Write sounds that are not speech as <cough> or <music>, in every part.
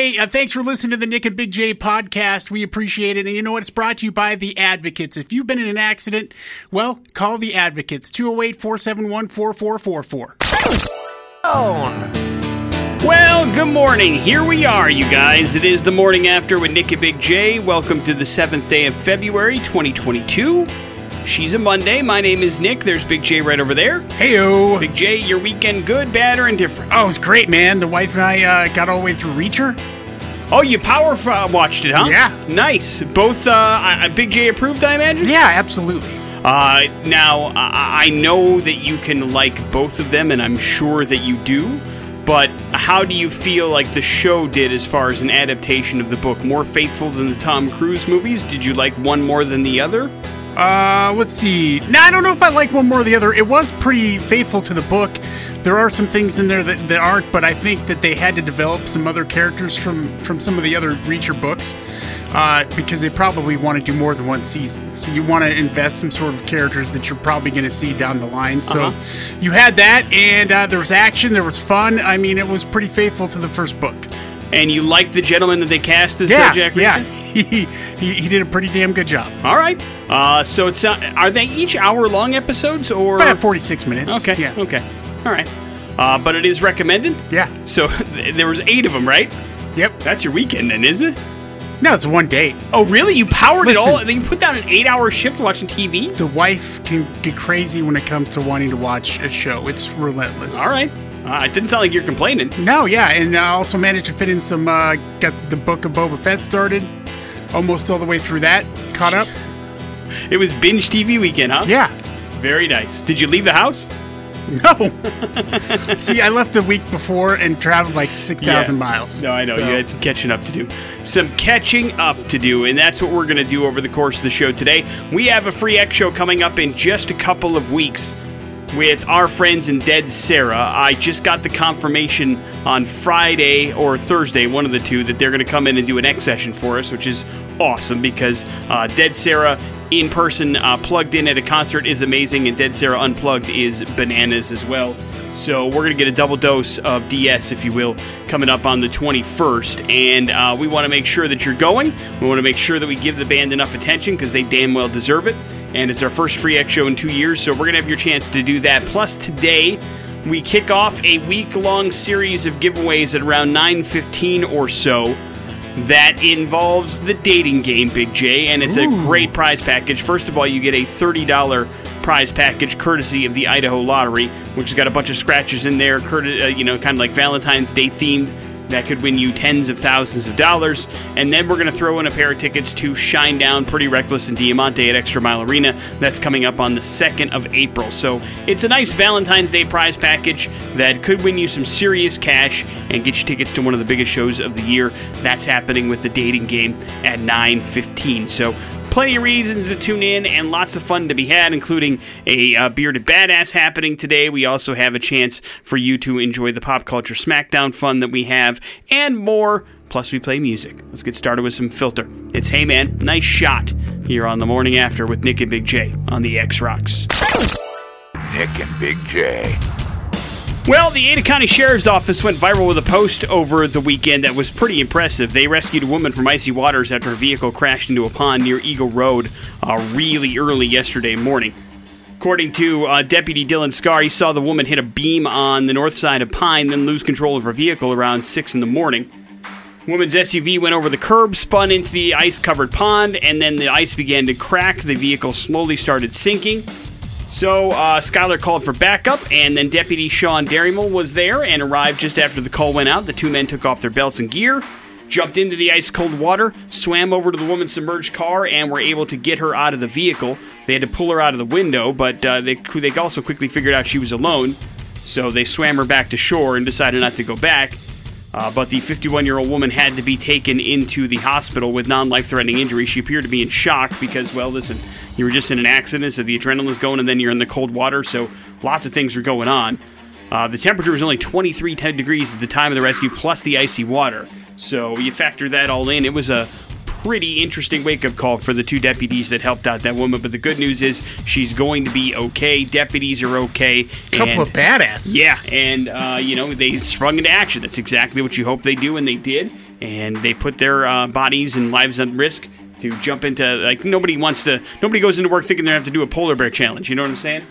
hey, uh, thanks for listening to the Nick and Big J podcast. We appreciate it. And you know what? It's brought to you by the Advocates. If you've been in an accident, well, call the Advocates 208 471 4444. Well, good morning. Here we are, you guys. It is the morning after with Nick and Big J. Welcome to the seventh day of February, 2022. She's a Monday. My name is Nick. There's Big J right over there. Heyo. Big J, your weekend good, bad, or indifferent? Oh, it was great, man. The wife and I uh, got all the way through Reacher. Oh, you power uh, watched it, huh? Yeah. Nice. Both uh, Big J approved, I imagine? Yeah, absolutely. Uh, now, I-, I know that you can like both of them, and I'm sure that you do. But how do you feel like the show did as far as an adaptation of the book? More faithful than the Tom Cruise movies? Did you like one more than the other? Uh, let's see. Now, I don't know if I like one more or the other. It was pretty faithful to the book. There are some things in there that, that aren't, but I think that they had to develop some other characters from, from some of the other Reacher books uh, because they probably want to do more than one season. So you want to invest some sort of characters that you're probably going to see down the line. So Uh-huh. you had that, and uh, there was action, there was fun. I mean, it was pretty faithful to the first book. And you like the gentleman that they cast as Yeah, uh, Jack yeah. Reacher? <laughs> He, he, he did a pretty damn good job. All right. Uh, so it's uh, are they each hour long episodes or? About 46 minutes. Okay. Yeah. Okay. All right. Uh, but it is recommended. Yeah. So <laughs> there was eight of them, right? Yep. That's your weekend, then, isn't it? No, it's one day. Oh, really? You powered Listen. it all? You put down an eight-hour shift watching TV? The wife can get crazy when it comes to wanting to watch a show. It's relentless. All right. Uh, it didn't sound like you're complaining. No, yeah, and I also managed to fit in some. Uh, got the book of Boba Fett started, almost all the way through that. Caught up. It was binge TV weekend, huh? Yeah. Very nice. Did you leave the house? No. <laughs> See, I left the week before and traveled like six thousand Yeah. miles. No, I know. So- You had some catching up to do. Some catching up to do, and that's what we're going to do over the course of the show today. We have a free X show coming up in just a couple of weeks with our friends in Dead Sara. I just got the confirmation on Friday or Thursday, one of the two, that they're going to come in and do an X session for us, which is awesome because uh, Dead Sara in person, uh, plugged in at a concert is amazing, and Dead Sara unplugged is bananas as well. So we're going to get a double dose of DS, if you will, coming up on the 21st. And uh, we want to make sure that you're going. We want to make sure that we give the band enough attention because they damn well deserve it. And it's our first free X show in two years, so we're going to have your chance to do that. Plus, today we kick off a week-long series of giveaways at around 9:15 or so that involves the dating game, Big J, and it's a great prize package. First of all, you get a $30 prize package courtesy of the Idaho Lottery, which has got a bunch of scratchers in there, curti- uh, you know, kind of like Valentine's Day themed. That could win you tens of thousands of dollars. And then we're going to throw in a pair of tickets to Shinedown, Pretty Reckless, and Diamante at Extra Mile Arena. That's coming up on the 2nd of April. So it's a nice Valentine's Day prize package that could win you some serious cash and get you tickets to one of the biggest shows of the year. That's happening with the dating game at 9:15. So plenty of reasons to tune in and lots of fun to be had, including a uh, bearded badass happening today. We also have a chance for you to enjoy the pop culture SmackDown fun that we have and more. Plus, we play music. Let's get started with some Filter. It's Hey Man, nice shot here on the morning after with Nick and Big J on the X Rocks. Nick and Big J. Well, the Ada County Sheriff's Office went viral with a post over the weekend that was pretty impressive. They rescued a woman from icy waters after her vehicle crashed into a pond near Eagle Road uh, really early yesterday morning. According to uh, Deputy Dylan Scar, he saw the woman hit a beam on the north side of Pine, then lose control of her vehicle around 6 in the morning. Woman's SUV went over the curb, spun into the ice covered pond, and then the ice began to crack. The vehicle slowly started sinking. So uh, Skylar called for backup, and then Deputy Sean Derrymill was there and arrived just after the call went out. The two men took off their belts and gear, jumped into the ice cold water, swam over to the woman's submerged car, and were able to get her out of the vehicle. They had to pull her out of the window, but uh, they, they also quickly figured out she was alone. So they swam her back to shore and decided not to go back. Uh, but the 51 year old woman had to be taken into the hospital with non life threatening injuries. She appeared to be in shock because, well, listen, you were just in an accident, so the adrenaline's going, and then you're in the cold water, so lots of things are going on. Uh, the temperature was only 23 10 degrees at the time of the rescue, plus the icy water. So you factor that all in. It was a pretty interesting wake up call for the two deputies that helped out that woman. But the good news is she's going to be okay. Deputies are okay. A couple and- of badasses. yeah, and uh, you know they sprung into action. That's exactly what you hope they do, and they did. and they put their uh, bodies and lives at risk to jump into like nobody wants to. Nobody goes into work thinking they have to do a polar bear challenge. You know what I'm saying?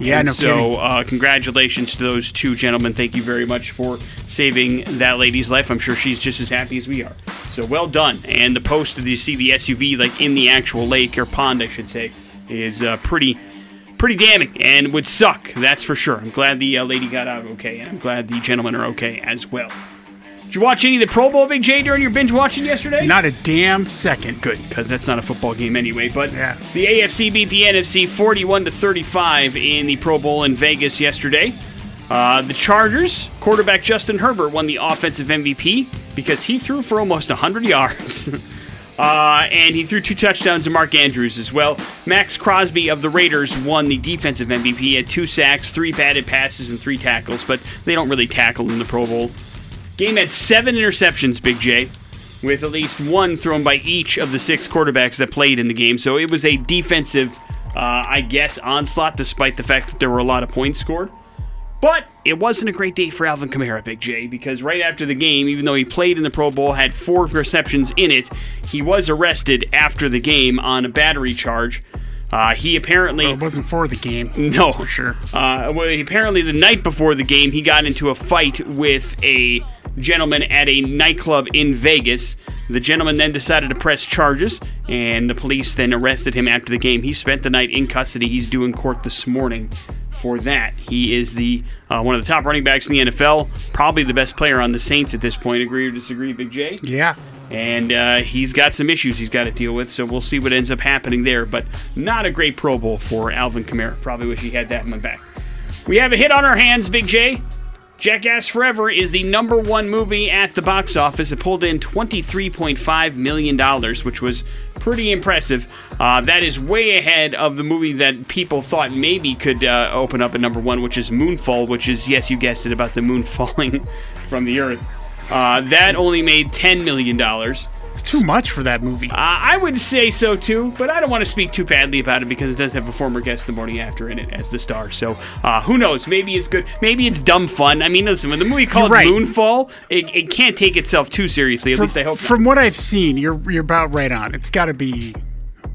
Yeah, And no so, uh, congratulations to those two gentlemen. Thank you very much for saving that lady's life. I'm sure she's just as happy as we are. So well done. And the post that you see the SUV like in the actual lake or pond, I should say, is uh, pretty, pretty damning and would suck. That's for sure. I'm glad the uh, lady got out okay, and I'm glad the gentlemen are okay as well. Did you watch any of the Pro Bowl, Big J, during your binge watching yesterday? Not a damn second. good because that's not a football game anyway. But Yeah. the AFC beat the NFC 41 to 35 in the Pro Bowl in Vegas yesterday. Uh, the Chargers quarterback Justin Herbert won the offensive MVP because he threw for almost 100 yards. <laughs> Uh, and he threw two touchdowns to Mark Andrews as well. Maxx Crosby of the Raiders won the defensive MVP. He had two sacks, three batted passes, and three tackles, but they don't really tackle in the Pro Bowl. Game had seven interceptions, Big J, with at least one thrown by each of the six quarterbacks that played in the game. So it was a defensive, uh, I guess, onslaught, despite the fact that there were a lot of points scored. But it wasn't a great day for Alvin Kamara, Big J, because right after the game, even though he played in the Pro Bowl, had four receptions in it, he was arrested after the game on a battery charge. Uh, he apparently It wasn't for the game. no, That's for sure. Uh, well, apparently, the night before the game, he got into a fight with a gentleman at a nightclub in Vegas. The gentleman then decided to press charges, and the police then arrested him after the game. He spent the night in custody. He's due in court this morning for that. He is the uh, one of the top running backs in the NFL, probably the best player on the Saints at this point. Agree or disagree, Big J? Yeah. and uh, he's got some issues he's got to deal with. So we'll see what ends up happening there. But not a great Pro Bowl for Alvin Kamara. Probably wish he had that one back. We have a hit on our hands, Big J. Jackass Forever is the number one movie at the box office. It pulled in $23.5 million, which was pretty impressive. Uh, that is way ahead of the movie that people thought maybe could uh, open up at number one, which is Moonfall, which is, yes, you guessed it, about the moon <laughs> falling from the earth. Uh, that only made $10 million. It's too much for that movie. Uh, I would say so too, but I don't want to speak too badly about it because it does have a former guest the morning after in it as the star. So uh, who knows? Maybe it's good. Maybe it's dumb fun. I mean, listen, when the movie called right. Moonfall, it, it can't take itself too seriously. At From, least I hope. not. from what I've seen, you're you're about right on. It's got to be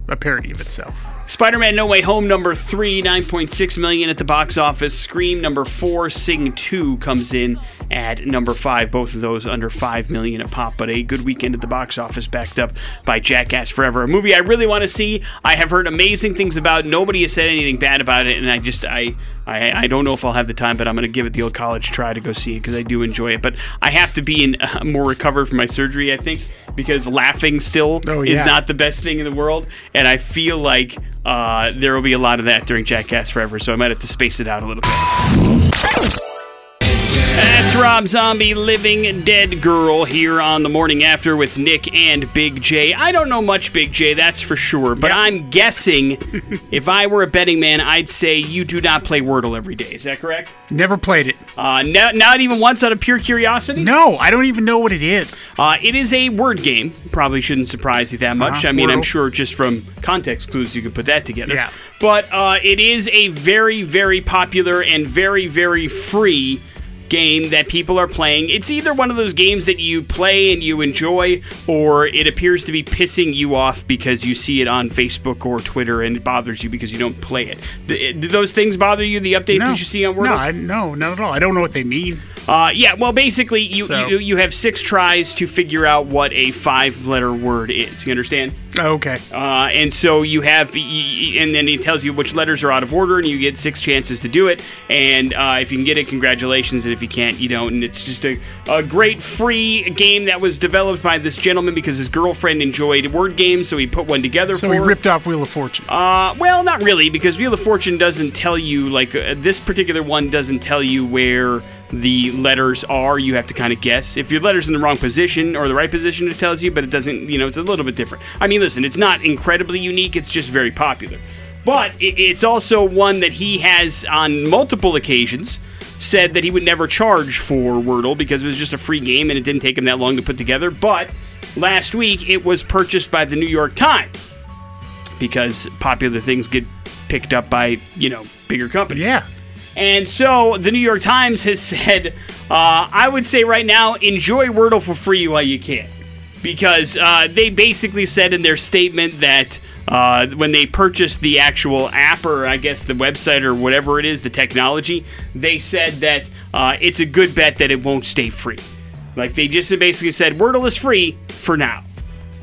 a parody of itself. Spider-Man: No Way Home number three, 9.6 million at the box office. Scream number four, Sing two comes in at number five. Both of those under five million a pop, but a good weekend at the box office, backed up by Jackass Forever, a movie I really want to see. I have heard amazing things about. Nobody has said anything bad about it, and I just I. I, I don't know if I'll have the time, but I'm going to give it the old college try to go see it because I do enjoy it. But I have to be in uh, <laughs> more recovered from my surgery, I think, because laughing still Oh, is not the best thing in the world, and I feel like uh, there will be a lot of that during Jackass Forever, so I might have to space it out a little bit. That's Rob Zombie, Living Dead Girl, here on the morning after with Nick and Big J. I don't know much, Big J, that's for sure, but Yep. I'm guessing <laughs> if I were a betting man, I'd say you do not play Wordle every day. Is that correct? Never played it. Uh, not, not even once out of pure curiosity? No, I don't even know what it is. Uh, it is a word game. Probably shouldn't surprise you that much. Uh-huh, I mean, I'm sure just from context clues you could put that together. Yeah. But uh, it is a very, very popular and very, very free game that people are playing. It's either one of those games that you play and you enjoy, or it appears to be pissing you off because you see it on Facebook or Twitter and it bothers you because you don't play it. Th- Do those things bother you? The updates No, that you see on Wordle? no, I, no, not at all. I don't know what they mean. Uh, yeah, well, basically, you, So- you you have six tries to figure out what a five-letter word is. You understand? Oh, okay. Uh, and so you have, and then it tells you which letters are out of order, and you get six chances to do it. And uh, if you can get it, congratulations. And if you can't, you don't. And it's just a, a great free game that was developed by this gentleman because his girlfriend enjoyed word games, so he put one together for So for we her. ripped off Wheel of Fortune. Uh, well, not really, because Wheel of Fortune doesn't tell you, like, uh, this particular one doesn't tell you where the letters are. You have to kind of guess. If your letter's in the wrong position or the right position, it tells you, but it doesn't, you know, it's a little bit different. I mean, listen, it's not incredibly unique, it's just very popular. But it's also one that he has on multiple occasions said that he would never charge for Wordle because it was just a free game and it didn't take him that long to put together. But last week, it was purchased by the New York Times because popular things get picked up by you know bigger companies. yeah. And so the New York Times has said, uh, I would say right now, enjoy Wordle for free while you can. because uh, they basically said in their statement that uh, when they purchased the actual app or I guess the website or whatever it is, the technology, they said that uh, it's a good bet that it won't stay free. Like they just basically said Wordle is free for now.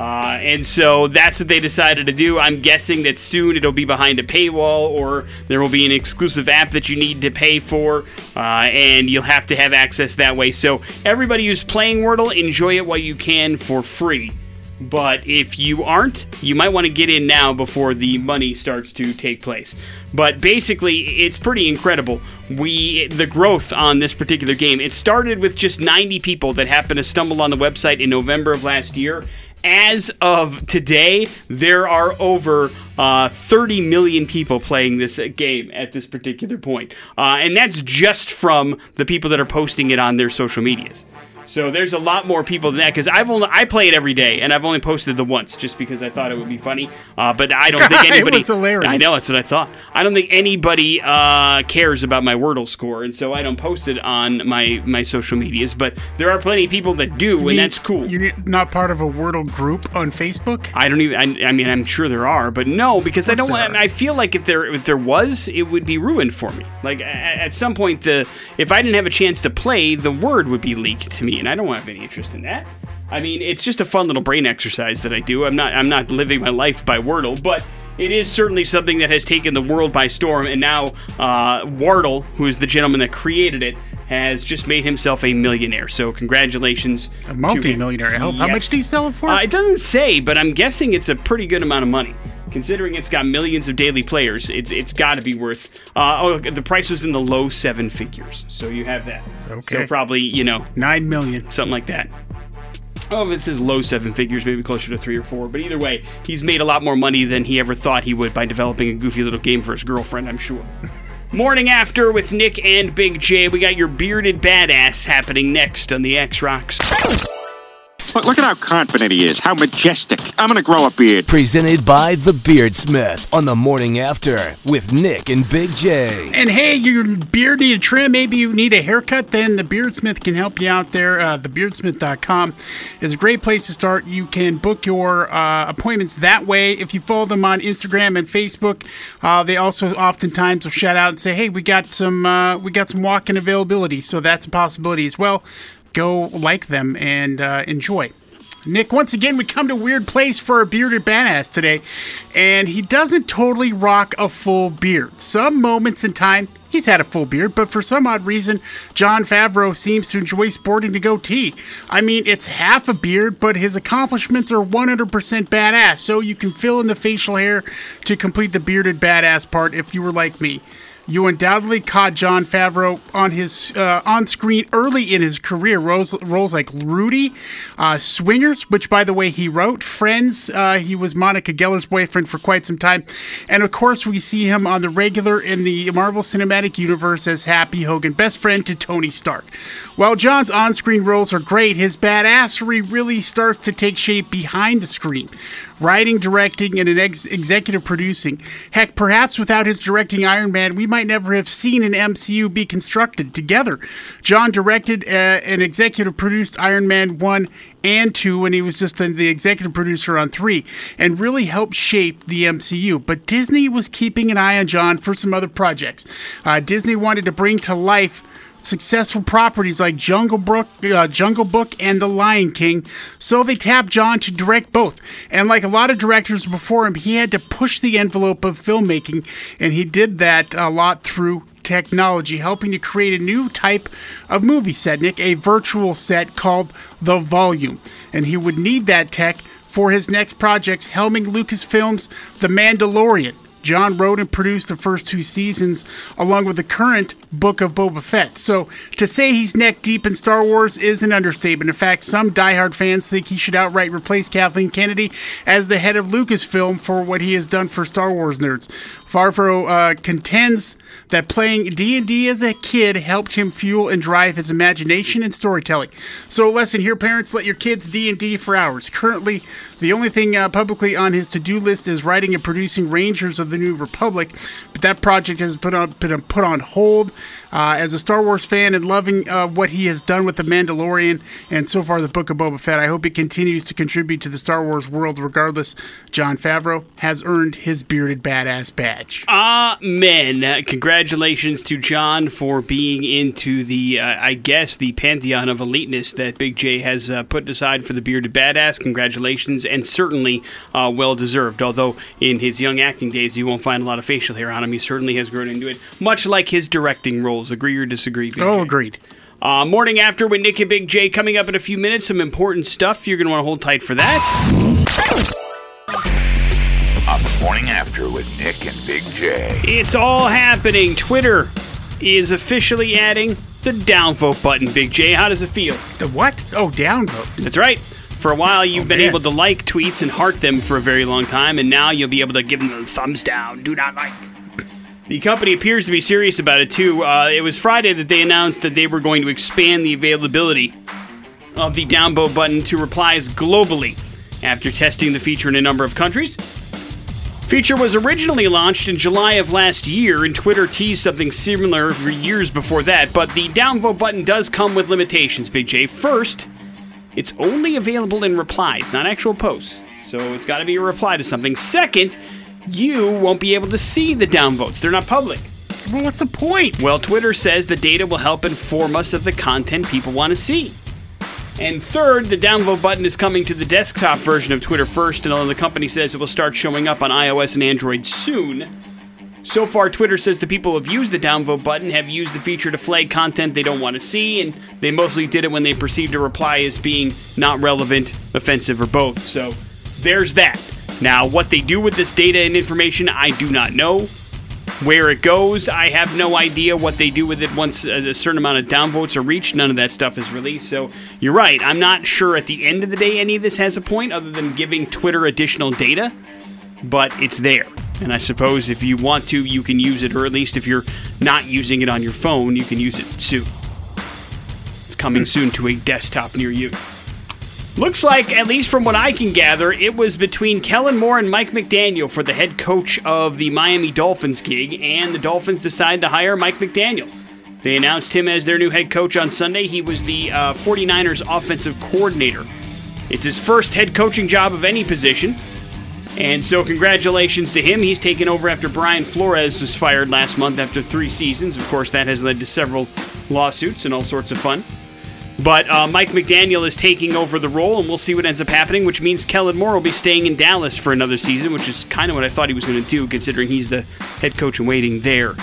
Uh, and so that's what they decided to do. I'm guessing that soon it'll be behind a paywall or there will be an exclusive app that you need to pay for, uh, and you'll have to have access that way. So, everybody who's playing Wordle, enjoy it while you can for free. But if you aren't, you might want to get in now before the money starts to take place. But basically, it's pretty incredible. We the growth on this particular game. It started with just 90 people that happened to stumble on the website in November of last year. As of today, there are over uh, 30 million people playing this game at this particular point. Uh, and that's just from the people that are posting it on their social medias. So there's a lot more people than that because I've only I play it every day and I've only posted the once just because I thought it would be funny. Uh, but I don't think <laughs> anybody. it was hilarious. I know that's what I thought. I don't think anybody uh, cares about my Wordle score, and so I don't post it on my my social medias. But there are plenty of people that do, and that's cool. You're not part of a Wordle group on Facebook? I don't even. I, I mean, I'm sure there are, but no, because I don't. want. I feel like if there if there was, it would be ruined for me. Like a- at some point, the if I didn't have a chance to play, the word would be leaked to me, and I don't have any interest in that. I mean, it's just a fun little brain exercise that I do. I'm not. I'm not living my life by Wordle, but. It is certainly something that has taken the world by storm, and now uh, Wardle, who is the gentleman that created it, has just made himself a millionaire. So congratulations, A multi-millionaire. How, how Yes. much do you sell it for? Uh, it doesn't say, but I'm guessing it's a pretty good amount of money. Considering it's got millions of daily players, it's it's got to be worth. Uh, oh, the price was in the low seven figures, so you have that. So probably you know Nine million. something like that. Oh, if it says low seven figures, maybe closer to three or four. But either way, he's made a lot more money than he ever thought he would by developing a goofy little game for his girlfriend, I'm sure. <laughs> Morning after with Nick and Big J. We got your bearded badass happening next on the X Rocks. Look, look at how confident he is, how majestic. I'm gonna grow a beard. Presented by The Beardsmith on the morning after with Nick and Big J. And hey, your beard need a trim. Maybe you need a haircut. Then the Beardsmith can help you out there. Uh, thebeardsmith.com is a great place to start. You can book your uh, appointments that way. If you follow them on Instagram and Facebook, uh, they also oftentimes will shout out and say, "Hey, we got some uh, we got some walk-in availability." So that's a possibility as well. Go like them and uh, enjoy. Nick, once again, we come to weird place for a bearded badass today, and he doesn't totally rock a full beard. Some moments in time, he's had a full beard, but for some odd reason, Jon Favreau seems to enjoy sporting the goatee. I mean, it's half a beard, but his accomplishments are 100% badass, so you can fill in the facial hair to complete the bearded badass part if you were like me. You undoubtedly caught Jon Favreau on his uh, on screen early in his career. Roles, roles like Rudy, uh, Swingers, which by the way he wrote, Friends. Uh, he was Monica Geller's boyfriend for quite some time, and of course we see him on the regular in the Marvel Cinematic Universe as Happy Hogan, best friend to Tony Stark. While Jon's on-screen roles are great, his badassery really starts to take shape behind the screen writing, directing, and an ex- executive producing. Heck, perhaps without his directing Iron Man, we might never have seen an MCU be constructed together. Jon directed uh, and executive produced Iron Man 1 and 2 when he was just the executive producer on 3 and really helped shape the MCU. But Disney was keeping an eye on Jon for some other projects. Uh, Disney wanted to bring to life successful properties like Jungle Book, uh, Jungle Book, and The Lion King. So they tapped Jon to direct both. And like a lot of directors before him, he had to push the envelope of filmmaking, and he did that a lot through technology, helping to create a new type of movie set, Nick, a virtual set called The Volume. And he would need that tech for his next projects, helming Lucasfilm's The Mandalorian. Jon wrote and produced the first two seasons, along with the current Book of Boba Fett. So, to say he's neck deep in Star Wars is an understatement. In fact, some diehard fans think he should outright replace Kathleen Kennedy as the head of Lucasfilm for what he has done for Star Wars nerds. Favreau uh, contends that playing D&D as a kid helped him fuel and drive his imagination and storytelling. So, lesson here, parents, let your kids D&D for hours. Currently, the only thing uh, publicly on his to-do list is writing and producing Rangers of the New Republic, but that project has been put on hold. Uh, as a Star Wars fan and loving uh, what he has done with The Mandalorian and so far the Book of Boba Fett, I hope he continues to contribute to the Star Wars world regardless. Jon Favreau has earned his bearded badass badge. Amen. Congratulations to Jon for being into the, uh, I guess, the pantheon of eliteness that Big J has uh, put aside for the bearded badass. Congratulations, and certainly uh, well deserved. Although in his young acting days, you won't find a lot of facial hair on him. He certainly has grown into it, much like his directing roles. Agree or disagree? Big Oh, agreed. Uh, morning after with Nick and Big J coming up in a few minutes. Some important stuff. You're going to want to hold tight for that. On the morning after with Nick and Big J. It's all happening. Twitter is officially adding the downvote button. Big J, how does it feel? The what? Oh, downvote. That's right. For a while, you've been man. able to like tweets and heart them for a very long time, and now you'll be able to give them the thumbs down, do not like. The company appears to be serious about it too. Uh, it was Friday that they announced that they were going to expand the availability of the downvote button to replies globally after testing the feature in a number of countries. Feature was originally launched in July of last year, and Twitter teased something similar for years before that. But the downvote button does come with limitations, Big J. First, it's only available in replies, not actual posts. So it's got to be a reply to something. Second, you won't be able to see the downvotes, they're not public. Well, what's the point? Well, Twitter says the data will help inform us of the content people want to see. And third, the downvote button is coming to the desktop version of Twitter first, and although the company says it will start showing up on iOS and Android soon, so far Twitter says the people who have used the downvote button have used the feature to flag content they don't want to see, and they mostly did it when they perceived a reply as being not relevant, offensive, or both. So there's that. Now, what they do with this data and information, I do not know. Where it goes, I have no idea what they do with it once a certain amount of downvotes are reached. None of that stuff is released. So you're right. I'm not sure at the end of the day any of this has a point other than giving Twitter additional data, but it's there. And I suppose if you want to, you can use it, or at least if you're not using it on your phone, you can use it soon. It's coming hmm. soon to a desktop near you. Looks like, at least from what I can gather, it was between Kellen Moore and Mike McDaniel for the head coach of the Miami Dolphins gig, and the Dolphins decided to hire Mike McDaniel. They announced him as their new head coach on Sunday. He was the uh, 49ers offensive coordinator. It's his first head coaching job of any position. And so, congratulations to him. He's taken over after Brian Flores was fired last month after three seasons. Of course, that has led to several lawsuits and all sorts of fun. But uh, Mike McDaniel is taking over the role, and we'll see what ends up happening, which means Kellen Moore will be staying in Dallas for another season, which is kind of what I thought he was going to do, considering he's the head coach in waiting there.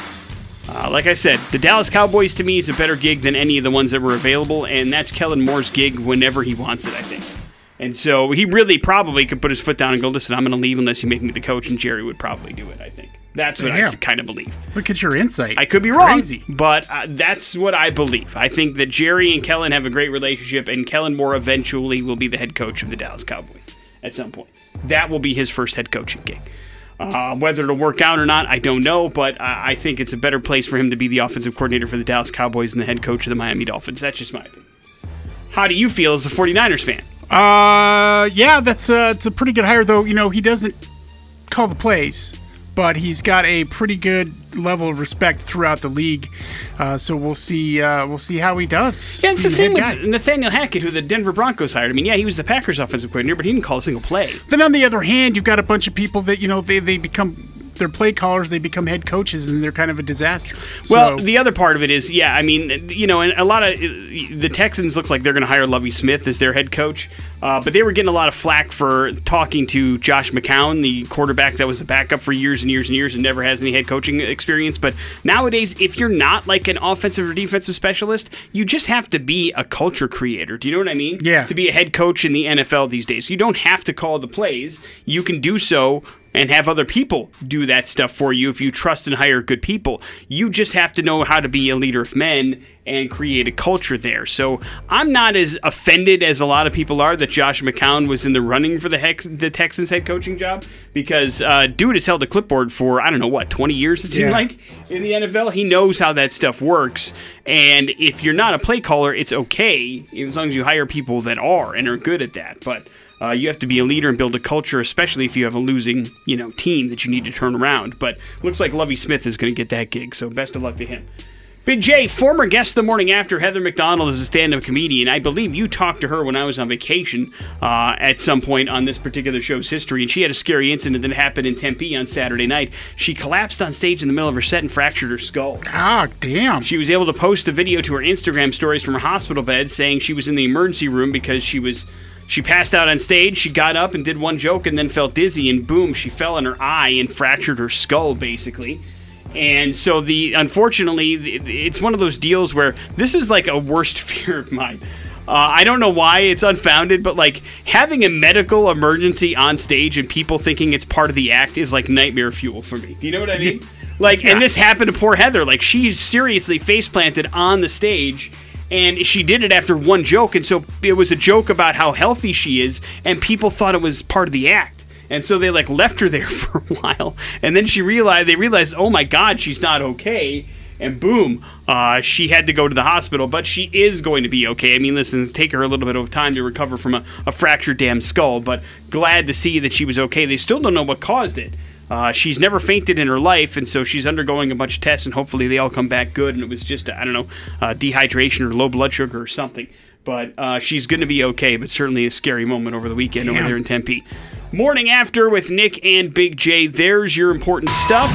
Uh, like I said, the Dallas Cowboys to me is a better gig than any of the ones that were available, and that's Kellen Moore's gig whenever he wants it, I think. And so he really probably could put his foot down and go, listen, I'm going to leave unless you make me the coach, and Jerry would probably do it, I think. That's what I kind of believe. Look at your insight. I could be wrong, Crazy. but uh, that's what I believe. I think that Jerry and Kellen have a great relationship, and Kellen Moore eventually will be the head coach of the Dallas Cowboys at some point. That will be his first head coaching gig. Uh, whether it'll work out or not, I don't know, but I I think it's a better place for him to be the offensive coordinator for the Dallas Cowboys than the head coach of the Miami Dolphins. That's just my opinion. How do you feel as a 49ers fan? Uh, yeah, that's a, it's a pretty good hire, though. You know, he doesn't call the plays, but he's got a pretty good level of respect throughout the league. Uh, so we'll see. Uh, we'll see how he does. Yeah, it's the Being same with guy. Nathaniel Hackett, who the Denver Broncos hired. I mean, yeah, he was the Packers offensive coordinator, but he didn't call a single play. Then on the other hand, you've got a bunch of people that you know they they become they're play callers, they become head coaches, and they're kind of a disaster. Well, So- the other part of it is, yeah, I mean, you know, and a lot of the Texans looks like they're going to hire Lovie Smith as their head coach, uh, but they were getting a lot of flack for talking to Josh McCown, the quarterback that was a backup for years and years and years and never has any head coaching experience. But nowadays, if you're not like an offensive or defensive specialist, you just have to be a culture creator. Do you know what I mean? Yeah. To be a head coach in the NFL these days, you don't have to call the plays. You can do so and have other people do that stuff for you if you trust and hire good people. You just have to know how to be a leader of men and create a culture there. So I'm not as offended as a lot of people are that Josh McCown was in the running for the, Hex- the Texans head coaching job because uh, dude has held a clipboard for I don't know what 20 years it seemed Yeah. like in the NFL. He knows how that stuff works, and if you're not a play caller, it's okay as long as you hire people that are and are good at that. But uh, you have to be a leader and build a culture, especially if you have a losing, you know, team that you need to turn around. But looks like Lovie Smith is going to get that gig, so best of luck to him. Big J, former guest the morning after, Heather McDonald is a stand-up comedian. I believe you talked to her when I was on vacation uh, at some point on this particular show's history, and she had a scary incident that happened in Tempe on Saturday night. She collapsed on stage in the middle of her set and fractured her skull. Ah, damn. She was able to post a video to her Instagram stories from her hospital bed saying she was in the emergency room because she was she passed out on stage, she got up and did one joke and then felt dizzy and boom, she fell on her eye and fractured her skull basically. And so the unfortunately it's one of those deals where this is like a worst <laughs> fear of mine. Uh, I don't know why it's unfounded, but like having a medical emergency on stage and people thinking it's part of the act is like nightmare fuel for me. Do you know what I mean? <laughs> Like, and this happened to poor Heather. Like, she seriously face planted on the stage, and she did it after one joke. And so it was a joke about how healthy she is, and people thought it was part of the act. And so they like left her there <laughs> for a while, and then she realized they realized, oh my God, she's not okay. And boom, uh, she had to go to the hospital, but she is going to be okay. I mean, listen, it's take her a little bit of time to recover from a, a fractured damn skull, but glad to see that she was okay. They still don't know what caused it. Uh, she's never fainted in her life, and so she's undergoing a bunch of tests, and hopefully they all come back good. And it was just, I don't know, uh, dehydration or low blood sugar or something. But uh, she's going to be okay, but certainly a scary moment over the weekend over there in Tempe. Morning after with Nick and Big J. There's your important stuff.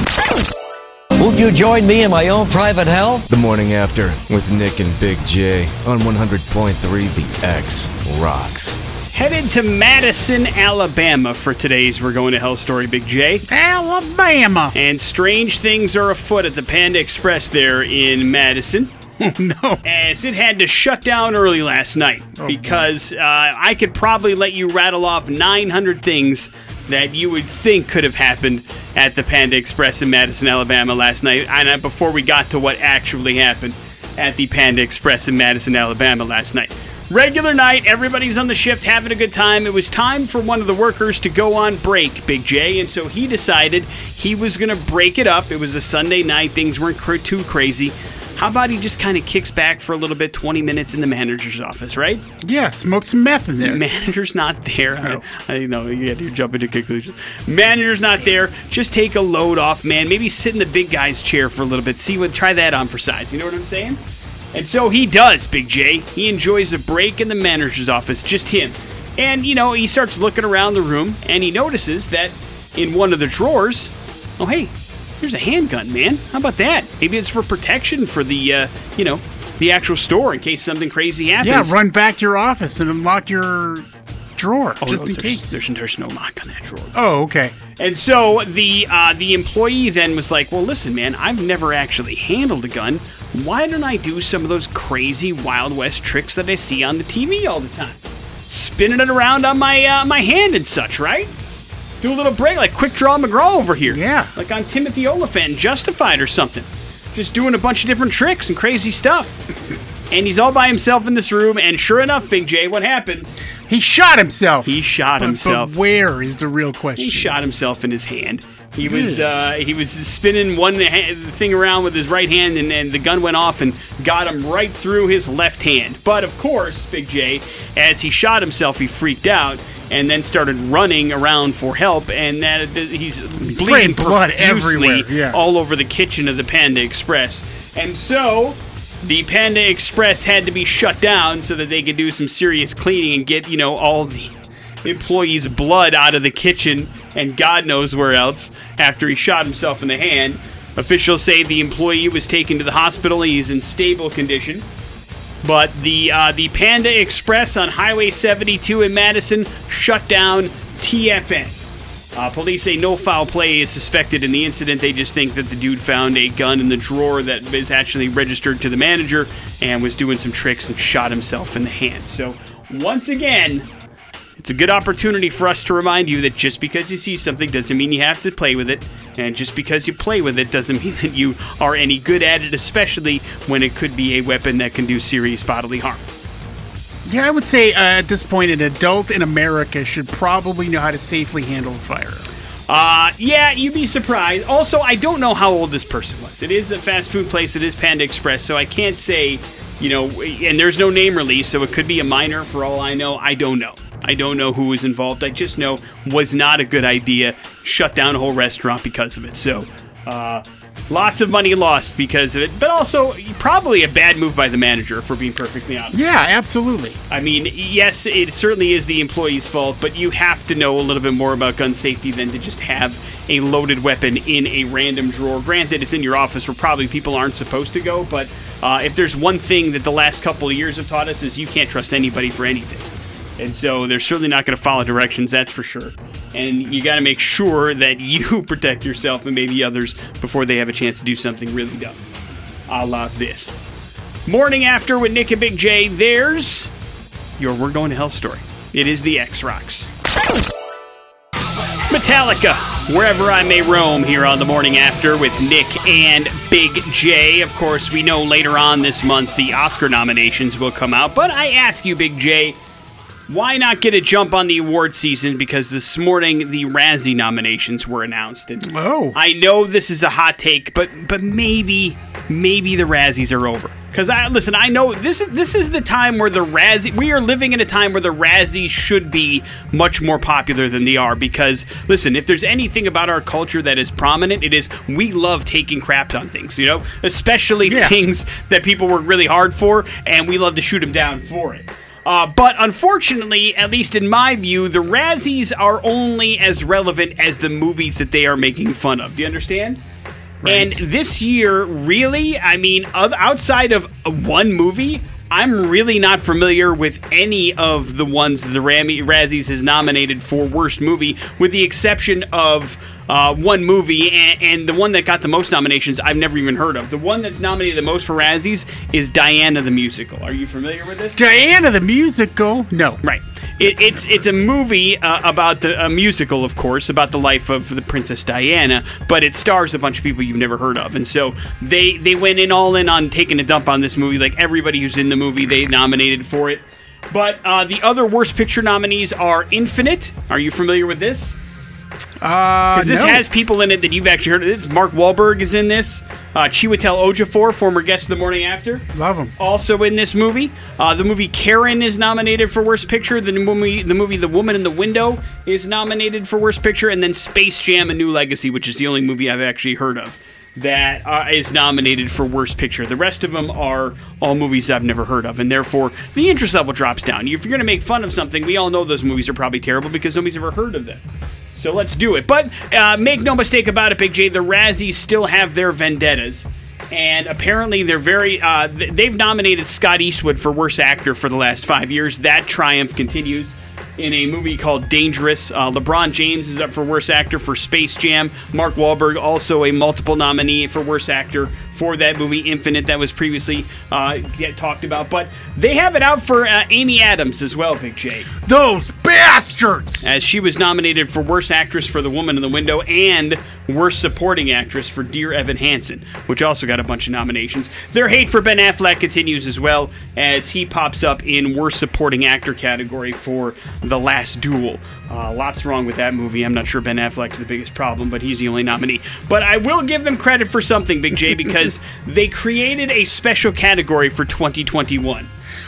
Won't you join me in my own private hell? The morning after with Nick and Big J on 100.3 The X rocks. Headed to Madison, Alabama for today's We're Going to Hell story, Big J. Alabama. And strange things are afoot at the Panda Express there in Madison. <laughs> no. as it had to shut down early last night because uh, I could probably let you rattle off 900 things that you would think could have happened at the Panda Express in Madison, Alabama last night. And uh, before we got to what actually happened at the Panda Express in Madison, Alabama last night. Regular night, everybody's on the shift having a good time. It was time for one of the workers to go on break, Big J, and so he decided he was going to break it up. It was a Sunday night, things weren't cr- too crazy. How about he just kind of kicks back for a little bit, 20 minutes in the manager's office, right? Yeah, smoke some meth in there. Manager's not there. I, I know you had to jump into conclusions. Manager's not there. Just take a load off, man. Maybe sit in the big guy's chair for a little bit. See what. Try that on for size. You know what I'm saying? And so he does, Big J. He enjoys a break in the manager's office, just him. And you know, he starts looking around the room, and he notices that in one of the drawers, oh hey, there's a handgun, man. How about that? Maybe it's for protection for the, uh, you know, the actual store in case something crazy happens. Yeah, run back to your office and unlock your drawer Oh, just no, in there's, case. There's, there's no lock on that drawer. oh, okay. And so the uh, the employee then was like, "Well, listen, man, I've never actually handled a gun. Why don't I do some of those crazy Wild West tricks that I see on the TV all the time? Spinning it around on my uh, my hand and such, right? Do a little break, like Quick Draw McGraw over here, Yeah. like on Timothy Olyphant Justified or something. Just doing a bunch of different tricks and crazy stuff." And he's all by himself in this room, and sure enough, Big J, what happens? He shot himself. He shot But- himself. But where is the real question? He shot himself in his hand. He was uh, he was spinning one ha- thing around with his right hand, and, and the gun went off and got him right through his left hand. But of course, Big J, as he shot himself, he freaked out and then started running around for help, and that he's bleeding blood everywhere, yeah. all over the kitchen of the Panda Express. And so the Panda Express had to be shut down so that they could do some serious cleaning and get, you know, all the employee's blood out of the kitchen and God knows where else after he shot himself in the hand. Officials say the employee was taken to the hospital. He's in stable condition. But the uh, the Panda Express on Highway 72 in Madison shut down TFN. Uh, police say no foul play is suspected in the incident. They just think that the dude found a gun in the drawer that is actually registered to the manager and was doing some tricks and shot himself in the hand. So once again, It's a good opportunity for us to remind you that just because you see something doesn't mean you have to play with it, and just because you play with it doesn't <laughs> mean that you are any good at it, especially when it could be a weapon that can do serious bodily harm. Yeah, I would say uh, at this point, an adult in America should probably know how to safely handle a firearm. Uh, yeah, you'd be surprised. Also, I don't know how old this person was. It is a fast food place. It is Panda Express, so I can't say, you know, and there's no name release, so it could be a minor for all I know. I don't know. I don't know who was involved. I just know was not a good idea. Shut down a whole restaurant because of it. So, uh, lots of money lost because of it, but also probably a bad move by the manager, for being perfectly honest. Yeah, absolutely. I mean, yes, it certainly is the employee's fault, but you have to know a little bit more about gun safety than to just have a loaded weapon in a random drawer. Granted, it's in your office where probably people aren't supposed to go, but uh, if there's one thing that the last couple of years have taught us is you can't trust anybody for anything. And so they're certainly not going to follow directions, that's for sure. And you got to make sure that <laughs> you protect yourself and maybe others before they have a chance to do something really dumb. A la this. Morning after with Nick and Big J, there's your We're Going to Hell story. It is the X Rocks. Metallica, wherever I may roam here on the morning after with Nick and Big J. Of course, we know later on this month the Oscar nominations will come out, but I ask you, Big J, why not get a jump on the award season? Because this morning the Razzie nominations were announced. And Oh. I know this is a hot take, but but maybe maybe the Razzies are over. Because I listen, I know this is this is the time where the Razzie we are living in a time where the Razzies should be much more popular than they are. Because listen, if there's anything about our culture that is prominent, it is we love taking craps on things. You know, especially Yeah. things that people work really hard for, and we love to shoot them down for it. Uh, but unfortunately, at least in my view, the Razzies are only as relevant as the movies that they are making fun of. Do you understand? And this year, really, I mean, outside of one movie, I'm really not familiar with any of the ones the Rammy Razzies has nominated for worst movie, with the exception of uh, one movie, and, and the one that got the most nominations I've never even heard of. The one that's nominated the most for Razzies is Diana the Musical. Are you familiar with this? Diana the musical? No. Right. It, it's it's a movie uh, about the a musical, of course, about the life of the Princess Diana, but it stars a bunch of people you've never heard of, and so they they went in all in on taking a dump on this movie. Like everybody who's in the movie, they nominated for it. But uh, the other Worst Picture nominees are Infinite. Are you familiar with this? Uh, Because this no. has people in it that you've actually heard of. This Mark Wahlberg is in this. Uh, Chiwetel Ejiofor, former guest of the morning after. Love him. Also in this movie, uh, the movie Karen is nominated for Worst Picture. The movie, the movie The Woman in the Window is nominated for Worst Picture, and then Space Jam: A New Legacy, which is the only movie I've actually heard of that uh, is nominated for Worst Picture. The rest of them are all movies I've never heard of, and therefore the interest level drops down. If you're going to make fun of something, we all know those movies are probably terrible because nobody's ever heard of them. So let's do it. But uh, make no mistake about it, Big J, the Razzies still have their vendettas. And apparently, they're very. Uh, they've nominated Scott Eastwood for Worst Actor for the last five years. That triumph continues in a movie called Dangerous. Uh, LeBron James is up for Worst Actor for Space Jam. Mark Wahlberg, also a multiple nominee for Worst Actor for that movie Infinite that was previously uh, get talked about. But they have it out for uh, Amy Adams as well, Big J Those bastards! as she was nominated for Worst Actress for The Woman in the Window and Worst Supporting Actress for Dear Evan Hansen, which also got a bunch of nominations. Their hate for Ben Affleck continues as well as he pops up in Worst Supporting Actor category for The Last Duel. Uh, lots wrong with that movie. I'm not sure Ben Affleck's the biggest problem, but he's the only nominee. But I will give them credit for something, Big J, <laughs> because they created a special category for 2021.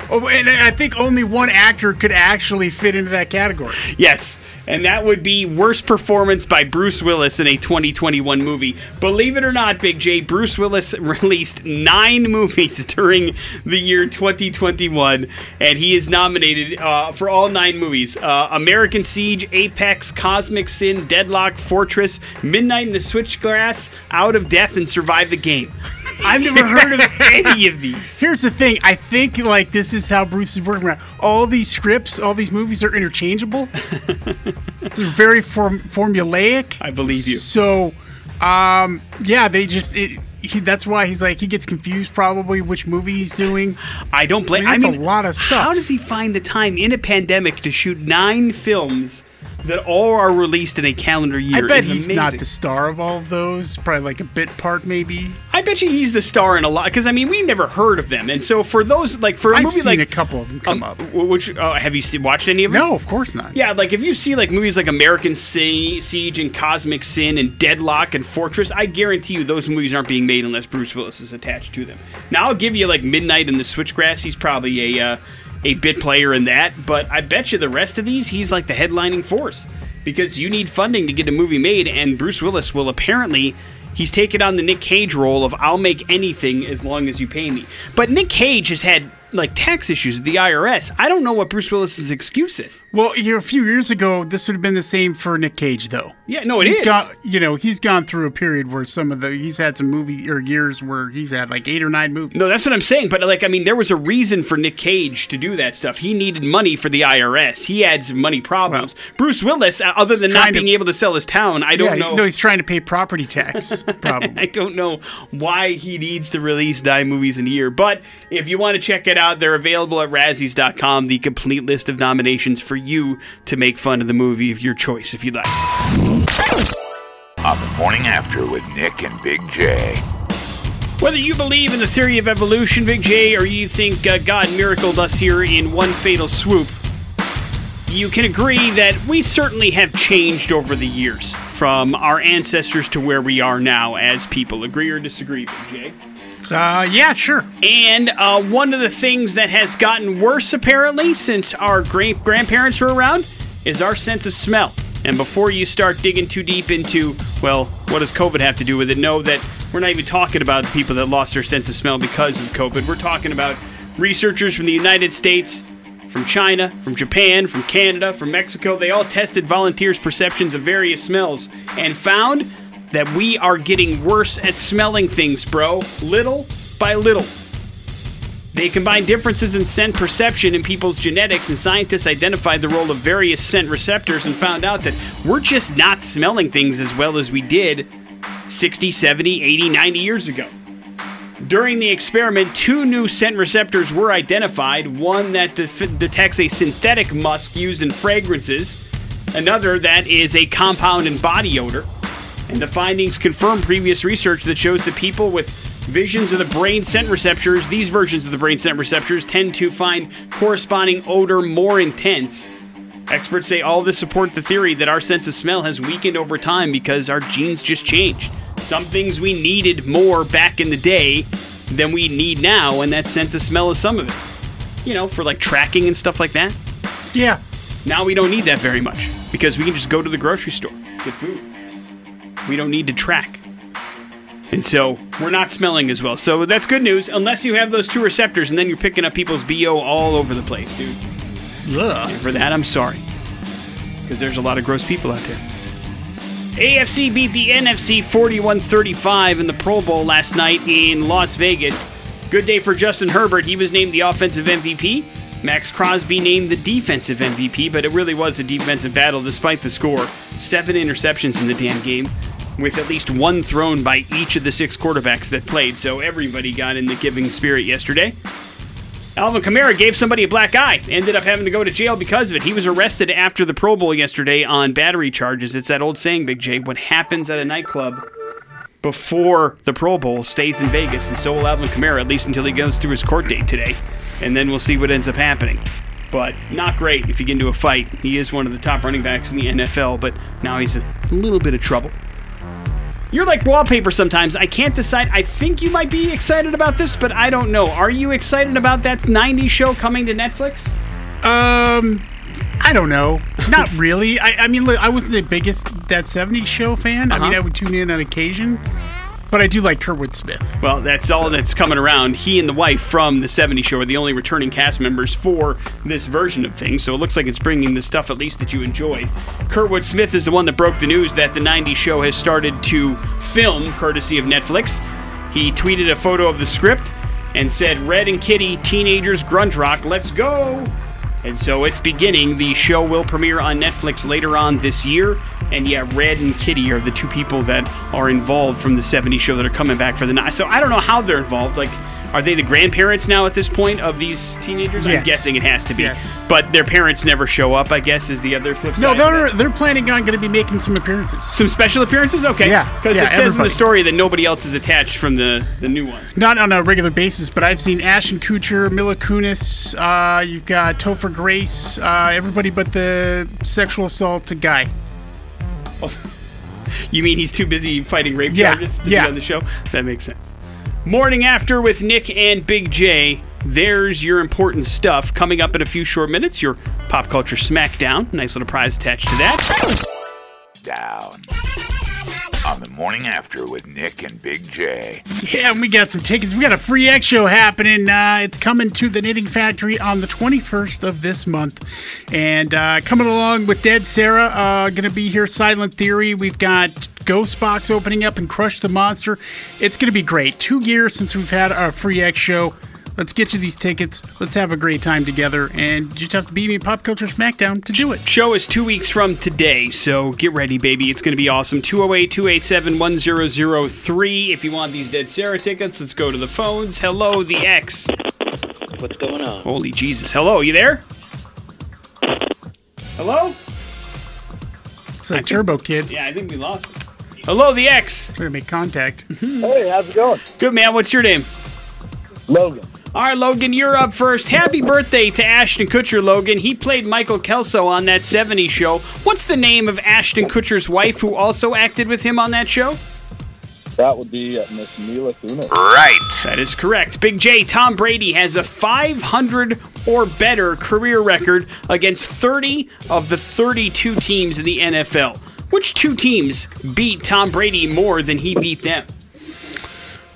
Oh, and I think only one actor could actually fit into that category. Yes. And that would be worst performance by Bruce Willis in a 2021 movie. Believe it or not, Big J, Bruce Willis <laughs> released nine movies <laughs> during the year 2021, and he is nominated uh, for all nine movies uh, American Siege, Apex, Cosmic Sin, Deadlock, Fortress, Midnight in the Switchgrass, Out of Death, and Survive the Game. <laughs> I've never heard of any of these. Here's the thing. I think like this is how Bruce is working around. All these scripts, all these movies are interchangeable. <laughs> They're very form- formulaic. I believe you. So, um, yeah, they just it, he, that's why he's like he gets confused probably which movie he's doing. I don't blame. I I mean, mean, a lot of stuff. How does he find the time in a pandemic to shoot nine films that all are released in a calendar year? I bet he's not the star of all of those. Probably like a bit part, maybe. I bet you he's the star in a lot because I mean we never heard of them, and so for those like for a I've movie seen like a couple of them come um, up. Which uh, have you seen, watched any of them? No, of course not. Yeah, like if you see like movies like American Sie- Siege and Cosmic Sin and Deadlock and Fortress, I guarantee you those movies aren't being made unless Bruce Willis is attached to them. Now I'll give you like Midnight in the Switchgrass. He's probably a uh, a bit player in that, but I bet you the rest of these he's like the headlining force because you need funding to get a movie made, and Bruce Willis will apparently. He's taken on the Nick Cage role of I'll make anything as long as you pay me. But Nick Cage has had like tax issues with the IRS. I don't know what Bruce Willis's excuse is. Well, you know, a few years ago, this would have been the same for Nick Cage, though. Yeah, no, it He's is. got, you know, he's gone through a period where some of the he's had some movie or years where he's had like eight or nine movies. No, that's what I'm saying. But like, I mean, there was a reason for Nick Cage to do that stuff. He needed money for the IRS. He had some money problems. Bruce Willis, uh, other than not trying to- being able to sell his town, I don't yeah, know. no, he's trying to pay property tax, <laughs> Probably. I don't know why he needs to release nine movies in a year. But if you want to check it out, they're available at Razzies.com. The complete list of nominations for you to make fun of the movie of your choice, if you'd like. On the morning after with Nick and Big J. Whether you believe in the theory of evolution, Big J, or you think uh, God miracled us here in one fatal swoop, you can agree that we certainly have changed over the years from our ancestors to where we are now as people. Agree or disagree, Big J? Uh, yeah, sure. And uh, one of the things that has gotten worse, apparently, since our great grandparents were around, is our sense of smell. And before you start digging too deep into, well, what does COVID have to do with it? Know that we're not even talking about people that lost their sense of smell because of COVID. We're talking about researchers from the United States, from China, from Japan, from Canada, from Mexico. They all tested volunteers' perceptions of various smells and found that we are getting worse at smelling things, bro, little by little. They combine differences in scent perception in people's genetics, and scientists identified the role of various scent receptors and found out that we're just not smelling things as well as we did 60, 70, 80, 90 years ago. During the experiment, two new scent receptors were identified one that detects a synthetic musk used in fragrances, another that is a compound in body odor. And the findings confirm previous research that shows that people with visions of the brain scent receptors, these versions of the brain scent receptors, tend to find corresponding odor more intense. Experts say all this support the theory that our sense of smell has weakened over time because our genes just changed. Some things we needed more back in the day than we need now, and that sense of smell is some of it. You know, for like tracking and stuff like that. Yeah. Now we don't need that very much because we can just go to the grocery store, get food. We don't need to track. And so we're not smelling as well. So that's good news, unless you have those two receptors and then you're picking up people's BO all over the place, dude. Ugh. And for that, I'm sorry. Because there's a lot of gross people out there. AFC beat the NFC 41 35 in the Pro Bowl last night in Las Vegas. Good day for Justin Herbert. He was named the offensive MVP. Maxx Crosby named the defensive MVP, but it really was a defensive battle despite the score. Seven interceptions in the damn game, with at least one thrown by each of the six quarterbacks that played, so everybody got in the giving spirit yesterday. Alvin Kamara gave somebody a black eye, ended up having to go to jail because of it. He was arrested after the Pro Bowl yesterday on battery charges. It's that old saying, Big J, what happens at a nightclub before the Pro Bowl stays in Vegas, and so will Alvin Kamara, at least until he goes through his court date today. And then we'll see what ends up happening. But not great if you get into a fight. He is one of the top running backs in the NFL, but now he's in a little bit of trouble. You're like wallpaper sometimes. I can't decide. I think you might be excited about this, but I don't know. Are you excited about that 90s show coming to Netflix? Um, I don't know. Not <laughs> really. I, I mean, look, I wasn't the biggest That 70s Show fan. I mean, Uh-huh. I would tune in on occasion, but I do like Kurtwood Smith. Well, that's all that's coming around. He and the wife from the 70s show are the only returning cast members for this version of things, so it looks like it's bringing the stuff at least that you enjoy. Kurtwood Smith is the one that broke the news that the 90s show has started to film, courtesy of Netflix. He tweeted a photo of the script and said, Red and Kitty, teenagers, grunge rock, let's go! And so it's beginning. The show will premiere on Netflix later on this year. And yeah, Red and Kitty are the two people that are involved from the 70s show that are coming back for the night. So I don't know how they're involved. Like, are they the grandparents now at this point of these teenagers? I'm guessing it has to be. Yes. But their parents never show up, I guess, is the other flip side. No, they're they're planning on going to be making some appearances. Some special appearances? Okay. Yeah, Because yeah, it says in the story that nobody else is attached from the, the new one. Not on a regular basis, but I've seen Ashton Kutcher, Mila Kunis. Uh, you've got Topher Grace. Uh, everybody but the sexual assault guy. <laughs> You mean he's too busy fighting rape Yeah, charges to yeah. be on the show? That makes sense. Morning after with Nick and Big J. There's your important stuff coming up in a few short minutes. Your pop culture smackdown. Nice little prize attached to that. Down. On the morning after with Nick and Big J. Yeah, and we got some tickets. We got a free X show happening. Uh, it's coming to the Knitting Factory on the 21st of this month. And uh, coming along with Dead Sara, uh, going to be here Silent Theory. We've got Ghost Box opening up and Crush the Monster. It's going to be great. Two years since we've had our free X show. Let's get you these tickets. Let's have a great time together. And you just have to beat me at Pop Culture Smackdown to do it. Show is two weeks from today, so get ready, baby. It's going to be awesome. 208 287 1003. If you want these Dead Sara tickets, let's go to the phones. Hello, the X. What's going on? Holy Jesus. Hello, you there? Hello? It's like Turbo Kid. Yeah, I think we lost. him. Hello, the X. We're going to make contact. Hey, how's it going? Good man. What's your name? Logan. All right, Logan, you're up first. Happy birthday to Ashton Kutcher, Logan. He played Michael Kelso on that 70s show. What's the name of Ashton Kutcher's wife who also acted with him on that show? That would be uh, Miss Mila Kunis. Right. That is correct. Big J, Tom Brady has a 500 or better career record against 30 of the 32 teams in the NFL. Which two teams beat Tom Brady more than he beat them?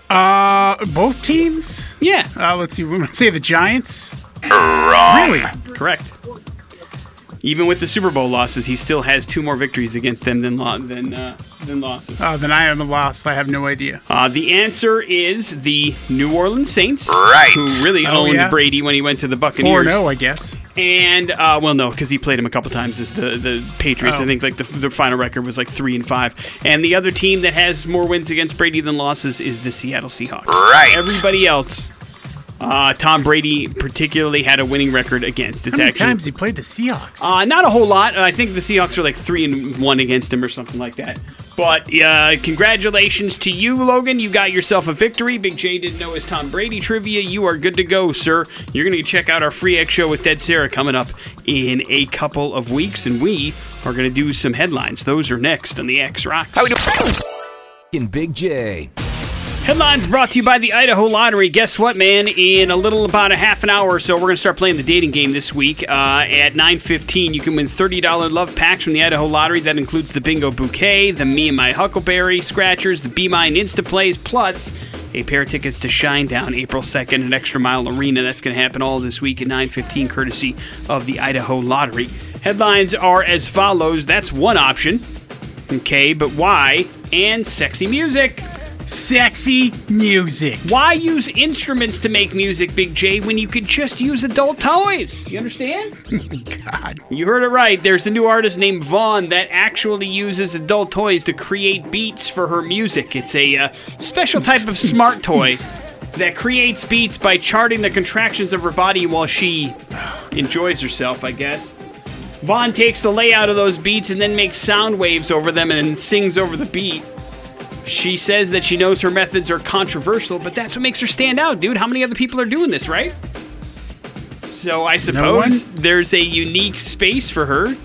Uh, both teams? Yeah, Uh, let's see. We're going to say the Giants. Wrong. Really? correct. Even with the Super Bowl losses, he still has two more victories against them than lo- than uh, than losses. Oh, then I am a loss. I have no idea. Uh, the answer is the New Orleans Saints, Right. who really Oh, owned yeah. Brady when he went to the 4 Buccaneers. 0, I guess. And uh, well, no, because he played him a couple times as the the Patriots. Oh. I think like the, the final record was like three and five. And the other team that has more wins against Brady than losses is the Seattle Seahawks. Right. Everybody else, uh, Tom Brady particularly had a winning record against. It's How many actually times he played the Seahawks? uh, not a whole lot. I think the Seahawks are like three and one against him or something like that. But uh, congratulations to you, Logan. You got yourself a victory. Big J didn't know his Tom Brady trivia. You are good to go, sir. You're going to check out our free X show with Dead Sara coming up in a couple of weeks, and we are going to do some headlines. Those are next on the X Rocks. How we doing? In Big J. Headlines brought to you by the Idaho Lottery. Guess what, man? In a little about a half an hour or so, we're going to start playing the dating game this week. Uh, at 9.15, you can win $30 love packs from the Idaho Lottery. That includes the Bingo Bouquet, the Me and My Huckleberry Scratchers, the Be Mine Insta Plays, plus a pair of tickets to Shinedown April 2nd at Extra Mile Arena. That's going to happen all this week at 9.15, courtesy of the Idaho Lottery. Headlines are as follows. That's one option. Okay, but why? And sexy music. Sexy music. Why use instruments to make music, Big J, when you could just use adult toys? You understand? <laughs> God. You heard it right. There's a new artist named Vaughn that actually uses adult toys to create beats for her music. It's a uh, special type of smart <laughs> toy that creates beats by charting the contractions of her body while she enjoys herself, I guess. Vaughn takes the layout of those beats and then makes sound waves over them and then sings over the beat. She says that she knows her methods are controversial, but that's what makes her stand out, dude. How many other people are doing this, right? So I suppose there's a unique space for her.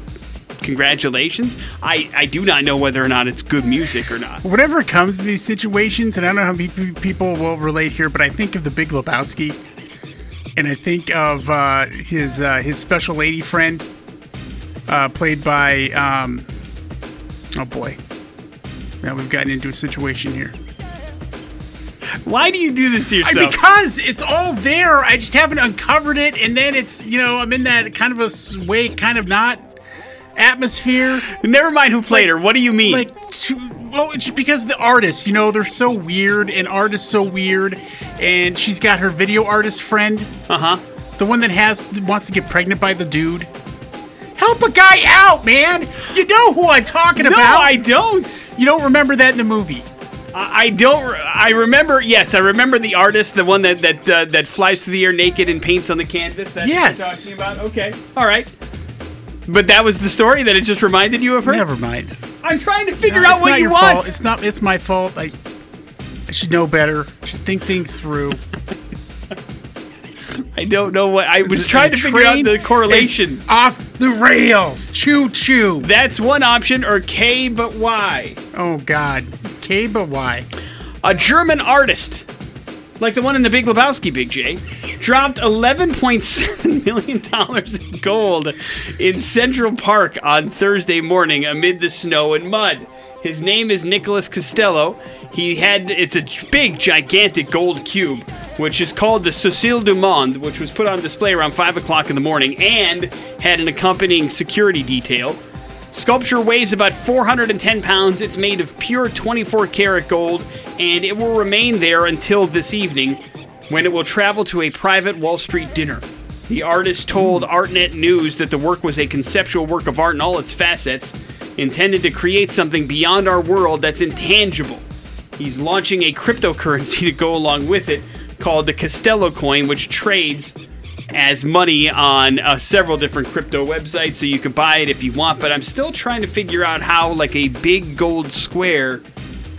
Congratulations. I, I do not know whether or not it's good music or not. Whenever it comes to these situations, and I don't know how many people will relate here, but I think of the Big Lebowski, and I think of uh, his uh, his special lady friend, uh, played by um, oh boy, now we've gotten into a situation here. Why do you do this to I- yourself? because it's all there. I just haven't uncovered it, and then it's you know I'm in that kind of a way, kind of not atmosphere. Never mind who played her. What do you mean? like to, well it's because the artists you know they're so weird and art is so weird and she's got her video artist friend uh huh. the one that has wants to get pregnant by the dude Help a guy out, man. You know who I'm talking No, about. No, I don't. you don't remember that in the movie. I don't. I remember. Yes, I remember the artist, the one that that uh, that flies through the air naked and paints on the canvas. That's Yes. you're talking about. Okay, all right. But that was the story that it just reminded you of her. Never mind. I'm trying to figure No, out it's what not you your want. fault. It's not. It's my fault. I, I should know better. I should think things through. <laughs> <laughs> I don't know what. I was trying to figure out the correlation. off the rails. Choo choo. That's one option, or K, but why? Oh God. K, but why? A German artist, like the one in the Big Lebowski, Big J, dropped $11.7 <laughs> million in gold in Central Park on Thursday morning amid the snow and mud. His name is Nicholas Castello. He had, it's a big, gigantic gold cube, which is called the Société du Monde, which was put on display around 5 o'clock in the morning and had an accompanying security detail. Sculpture weighs about 410 pounds. It's made of pure 24 karat gold, and it will remain there until this evening when it will travel to a private Wall Street dinner. The artist told ArtNet News that the work was a conceptual work of art in all its facets, intended to create something beyond our world that's intangible. He's launching a cryptocurrency <laughs> to go along with it called the Castello coin, which trades as money on uh, several different crypto websites, so you can buy it if you want. But I'm still trying to figure out how, like, a big gold square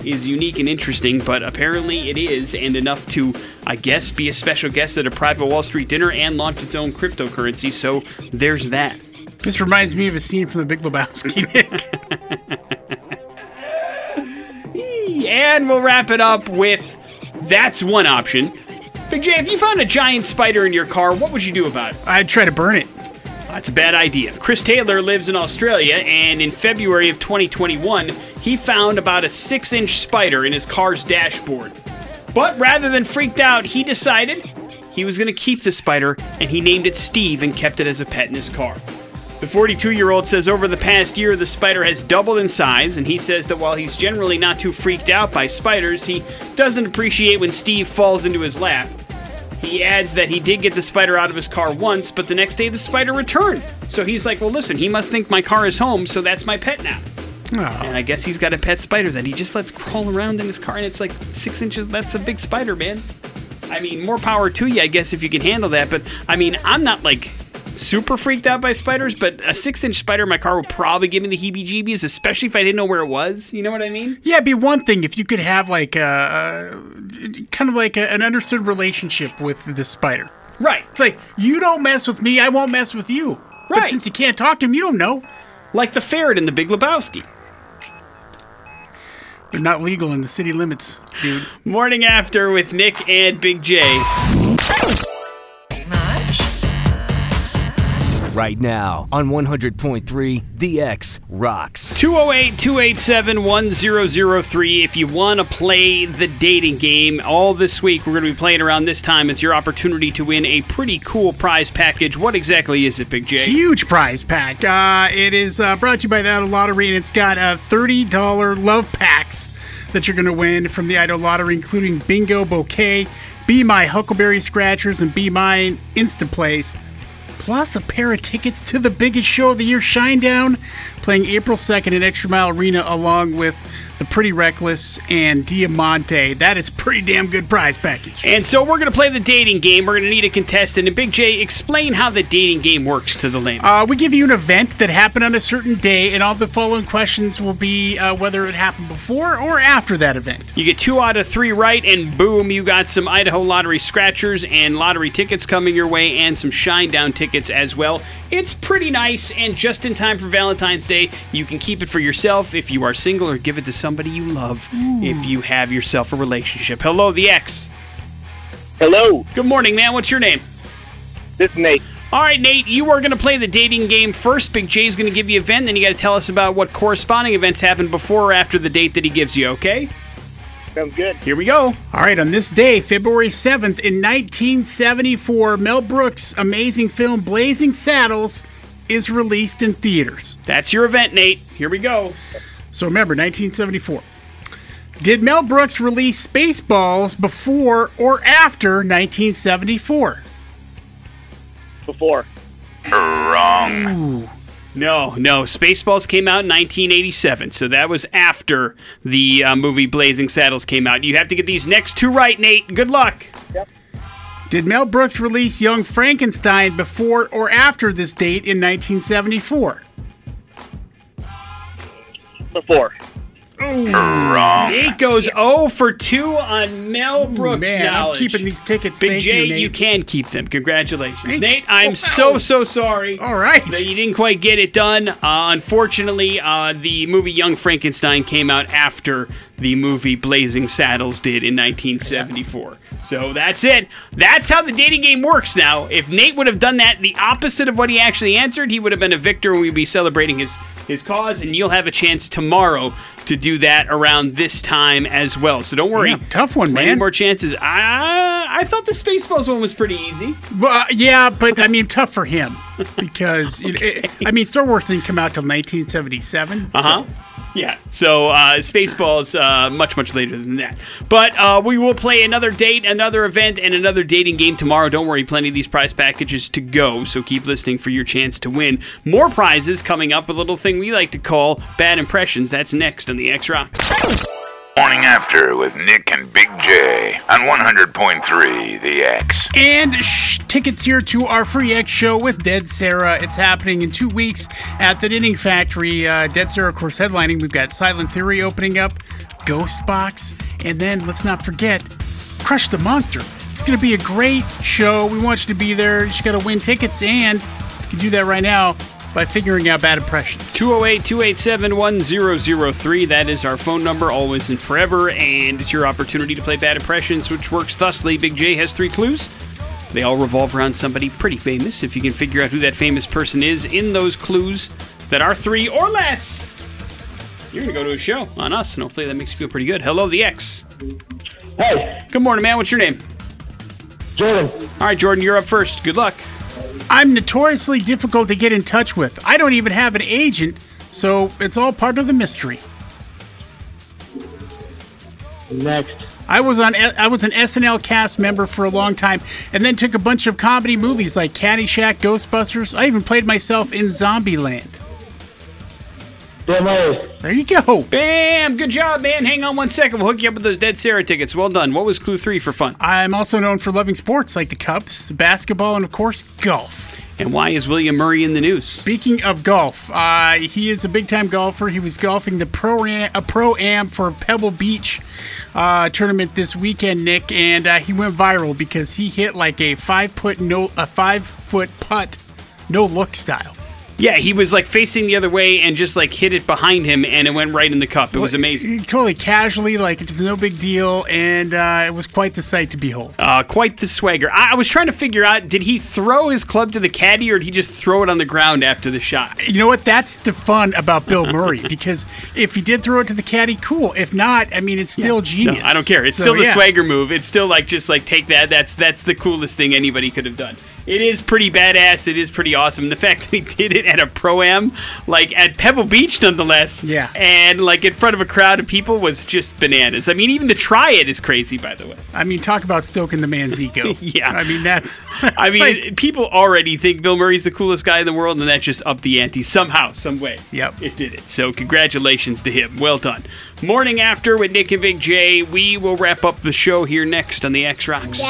is unique and interesting, but apparently it is, and enough to, I guess, be a special guest at a private Wall Street dinner and launch its own cryptocurrency. So there's that. This reminds me of a scene from The Big Lebowski. Nick. <laughs> And we'll wrap it up with that's one option. Big J, if you found a giant spider in your car, what would you do about it? I'd try to burn it. That's a bad idea. Chris Taylor lives in Australia, and in February of 2021, he found about a six inch spider in his car's dashboard. But rather than freaked out, he decided he was going to keep the spider, and he named it Steve and kept it as a pet in his car. The 42 year old says over the past year, the spider has doubled in size, and he says that while he's generally not too freaked out by spiders, he doesn't appreciate when Steve falls into his lap. He adds that he did get the spider out of his car once, but the next day the spider returned. So he's like, well, listen, he must think my car is home, so that's my pet now. Oh, And I guess he's got a pet spider that he just lets crawl around in his car, and it's like six inches. That's a big spider, man. I mean, more power to you, I guess, if you can handle that. But I mean, I'm not like super freaked out by spiders, but a six inch spider in my car would probably give me the heebie jeebies, especially if I didn't know where it was. You know what I mean? yeah, it'd be one thing if you could have like a, a kind of like a, an understood relationship with the spider. Right. It's like you don't mess with me, I won't mess with you. Right. But since you can't talk to him, you don't know. Like the ferret in the Big Lebowski. They're not legal in the city limits, dude. Morning after with Nick and Big J. Right now on 100.3 The X Rocks. 208 287 1003. If you want to play the dating game, all this week we're going to be playing around this time. It's your opportunity to win a pretty cool prize package. What exactly is it, Big J? Huge prize pack. Uh, it is uh, brought to you by the Idaho Lottery, and it's got uh, $30 love packs that you're going to win from the Idaho Lottery, including Bingo Bouquet, Be My Huckleberry Scratchers, and Be Mine Insta Plays. Plus a pair of tickets to the biggest show of the year, Shinedown, playing April 2nd at Extra Mile Arena along with The Pretty Reckless and Diamante. That is pretty damn good prize package. And so we're going to play the dating game. We're going to need a contestant. And Big J, explain how the dating game works to the layman. Uh, we give you an event that happened on a certain day, and all the following questions will be uh, whether it happened before or after that event. You get two out of three right, and boom, you got some Idaho lottery scratchers and lottery tickets coming your way, and some Shinedown tickets as well. It's pretty nice, and just in time for Valentine's Day, you can keep it for yourself if you are single, or give it to somebody you love if you have yourself a relationship. Hello, the X. Hello, Good morning, man. What's your name? this is Nate. All right, Nate, you are going to play the dating game first. Big J's going to give you a event, then you got to tell us about what corresponding events happened before or after the date that he gives you, okay? Sounds good. Here we go. All right, on this day, February 7th, in 1974, Mel Brooks' amazing film Blazing Saddles is released in theaters. That's your event, Nate. Here we go. So remember, 1974. Did Mel Brooks release Spaceballs before or after 1974? Before. Wrong. No, no. Spaceballs came out in 1987, so that was after the uh, movie Blazing Saddles came out. You have to get these next two right, Nate. Good luck. Yep. Did Mel Brooks release Young Frankenstein before or after this date in 1974? Before. Wrong. Nate goes 0 for 2 on Mel Brooks Man, knowledge. I'm keeping these tickets. Big Thank J, you, Nate. can keep them. Congratulations. Thank Nate, you. I'm Oh, so, wow. so sorry. All right. That you didn't quite get it done. Uh, unfortunately, uh, the movie Young Frankenstein came out after the movie Blazing Saddles did in 1974. So that's it. That's how the dating game works now. If Nate would have done that the opposite of what he actually answered, he would have been a victor and we'd be celebrating his, his cause. And you'll have a chance tomorrow to do that around this time as well. So don't worry. Yeah, tough one, Plenty man. more chances. I, I thought the Spaceballs one was pretty easy. Well, uh, yeah, but I mean, tough for him <laughs> because you know, it, I mean, Star Wars didn't come out till 1977. Uh huh. Yeah. So uh, Spaceballs uh, much much later than that. But uh, we will play another date, another event, and another dating game tomorrow. Don't worry, plenty of these prize packages to go. So keep listening for your chance to win more prizes coming up. A little thing we like to call bad impressions. That's next on the X Rock. Morning After with Nick and Big J on 100.3 The X. And shh, tickets here to our free X show with Dead Sara. It's happening in two weeks at the Knitting Factory. Uh, Dead Sara, of course, headlining. We've got Silent Theory opening up, Ghost Box, and then let's not forget Crush the Monster. It's going to be a great show. We want you to be there. You just got to win tickets, and you can do that right now by figuring out bad impressions. 208 287 1003. That is our phone number, always and forever. And it's your opportunity to play Bad Impressions, which works thusly. Big J has three clues. They all revolve around somebody pretty famous. If you can figure out who that famous person is in those clues that are three or less, you're going to go to a show on us. And hopefully that makes you feel pretty good. Hello, the X. Hey, Good morning, man. What's your name? Jordan. All right, Jordan, you're up first. Good luck. I'm notoriously difficult to get in touch with. I don't even have an agent, so it's all part of the mystery. Next. I was on I was an SNL cast member for a long time and then took a bunch of comedy movies like Caddyshack, Ghostbusters. I even played myself in Zombieland. There you go. Bam! Good job, man. Hang on one second. We'll hook you up with those Dead Sara tickets. Well done. What was clue three for fun? I'm also known for loving sports like the Cubs, basketball, and of course golf. And why is William Murray in the news? Speaking of golf, uh, he is a big time golfer. He was golfing the pro a pro am for Pebble Beach uh, tournament this weekend, Nick, and uh, he went viral because he hit like a five foot no a five foot putt, no look style. Yeah, he was like facing the other way and just like hit it behind him, and it went right in the cup. It was amazing. He- Totally casually, like it was no big deal, and uh, it was quite the sight to behold. Uh, quite the swagger. I, I was trying to figure out: did he throw his club to the caddy, or did he just throw it on the ground after the shot? You know what? That's the fun about Bill Murray <laughs> because if he did throw it to the caddy, cool. If not, I mean, it's still No, genius. I don't care. It's So, still the yeah. swagger move. It's still like just like take that. That's that's the coolest thing anybody could have done. It is pretty badass. It is pretty awesome. The fact <laughs> that he did it at a pro am, like at Pebble Beach, nonetheless. Yeah. And like in front of a crowd of people was just bananas. I mean, even to try it is crazy. By the way. I mean, talk about stoking the man's ego. <laughs> Yeah. I mean, that's. <laughs> I mean, like- people already think Bill Murray's the coolest guy in the world, and that just upped the ante somehow, some way. Yep. It did it. So, congratulations to him. Well done. Morning after with Nick and Big J. We will wrap up the show here next on the X Rocks.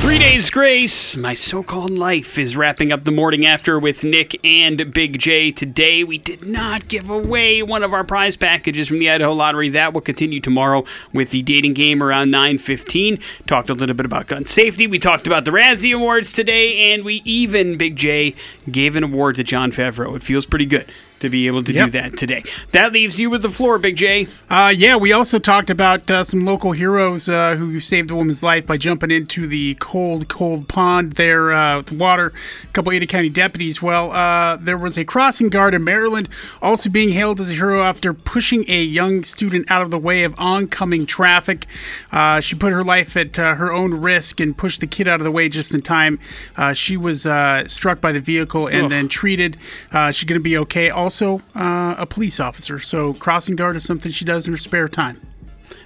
Three Days Grace, My So Called Life, is wrapping up the morning after with Nick and Big J. Today, we did not give away one of our prize packages from the Idaho Lottery. That will continue tomorrow with the dating game around 9.15. Talked a little bit about gun safety. We talked about the Razzie Awards today, and we even, Big J, gave an award to Jon Favreau. It feels pretty good to be able to Yep. do that today. That leaves you with the floor, Big J. Uh, yeah, we also talked about uh, some local heroes uh, who saved a woman's life by jumping into the cold, cold pond there uh, with water. A couple Ada County deputies. Well, uh, there was a crossing guard in Maryland also being hailed as a hero after pushing a young student out of the way of oncoming traffic. Uh, she put her life at uh, her own risk and pushed the kid out of the way just in time. Uh, she was uh, struck by the vehicle and Ugh. then treated. Uh, she's going to be okay. Also, uh, a police officer. So, crossing guard is something she does in her spare time.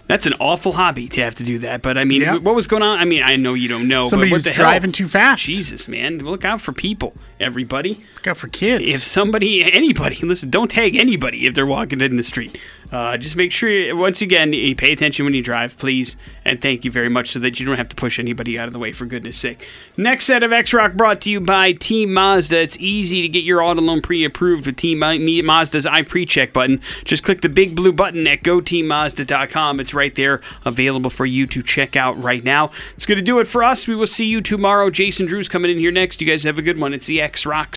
That's an awful hobby to have to do that. But I mean, Yeah. what was going on? I mean, I know you don't know. Somebody but what who's the hell? driving too fast. Jesus, man, look out for people, everybody. Look out for kids. If somebody, anybody, listen, don't tag anybody if they're walking in the street. Uh, just make sure, once again, you pay attention when you drive, please, and thank you very much so that you don't have to push anybody out of the way, for goodness sake. Next set of X Rock brought to you by Team Mazda. It's easy to get your auto loan pre approved with Team Mazda's I pre check button. Just click the big blue button at goteammazda.com. It's right there, available for you to check out right now. It's going to do it for us. We will see you tomorrow. Jason Drew's coming in here next. You guys have a good one. It's the X Rock.